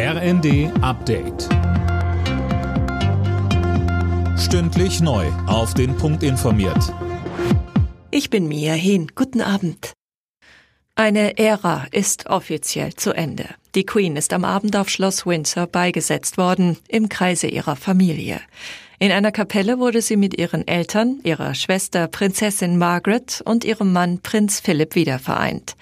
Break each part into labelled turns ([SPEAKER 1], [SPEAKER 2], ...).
[SPEAKER 1] RND Update. Stündlich neu. Auf den Punkt informiert.
[SPEAKER 2] Ich bin Mia Hehn. Guten Abend. Eine Ära ist offiziell zu Ende. Die Queen ist am Abend auf Schloss Windsor beigesetzt worden, im Kreise ihrer Familie. In einer Kapelle wurde sie mit ihren Eltern, ihrer Schwester Prinzessin Margaret und ihrem Mann Prinz Philipp wiedervereint.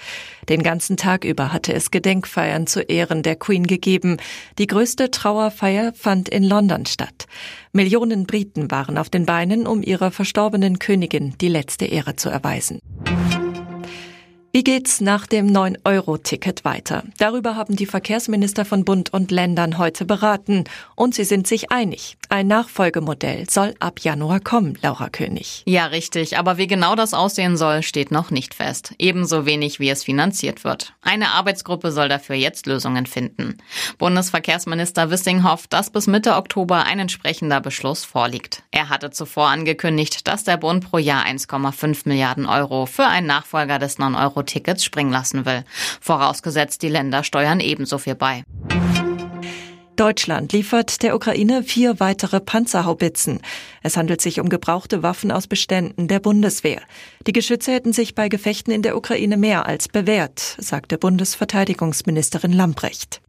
[SPEAKER 2] Den ganzen Tag über hatte es Gedenkfeiern zu Ehren der Queen gegeben. Die größte Trauerfeier fand in London statt. Millionen Briten waren auf den Beinen, um ihrer verstorbenen Königin die letzte Ehre zu erweisen. Wie geht's nach dem 9-Euro-Ticket weiter? Darüber haben die Verkehrsminister von Bund und Ländern heute beraten und sie sind sich einig. Ein Nachfolgemodell soll ab Januar kommen, Laura König.
[SPEAKER 3] Ja, richtig. Aber wie genau das aussehen soll, steht noch nicht fest. Ebenso wenig, wie es finanziert wird. Eine Arbeitsgruppe soll dafür jetzt Lösungen finden. Bundesverkehrsminister Wissing hofft, dass bis Mitte Oktober ein entsprechender Beschluss vorliegt. Er hatte zuvor angekündigt, dass der Bund pro Jahr 1,5 Milliarden Euro für einen Nachfolger des 9-Euro Tickets springen lassen will. Vorausgesetzt, die Länder steuern ebenso viel bei.
[SPEAKER 2] Deutschland liefert der Ukraine vier weitere Panzerhaubitzen. Es handelt sich um gebrauchte Waffen aus Beständen der Bundeswehr. Die Geschütze hätten sich bei Gefechten in der Ukraine mehr als bewährt, sagte Bundesverteidigungsministerin Lamprecht.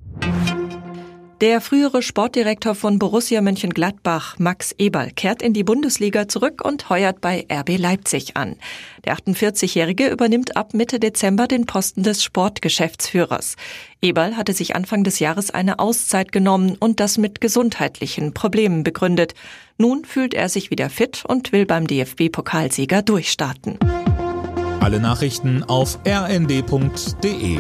[SPEAKER 2] Der frühere Sportdirektor von Borussia Mönchengladbach, Max Eberl, kehrt in die Bundesliga zurück und heuert bei RB Leipzig an. Der 48-Jährige übernimmt ab Mitte Dezember den Posten des Sportgeschäftsführers. Eberl hatte sich Anfang des Jahres eine Auszeit genommen und das mit gesundheitlichen Problemen begründet. Nun fühlt er sich wieder fit und will beim DFB-Pokalsieger durchstarten.
[SPEAKER 1] Alle Nachrichten auf rnd.de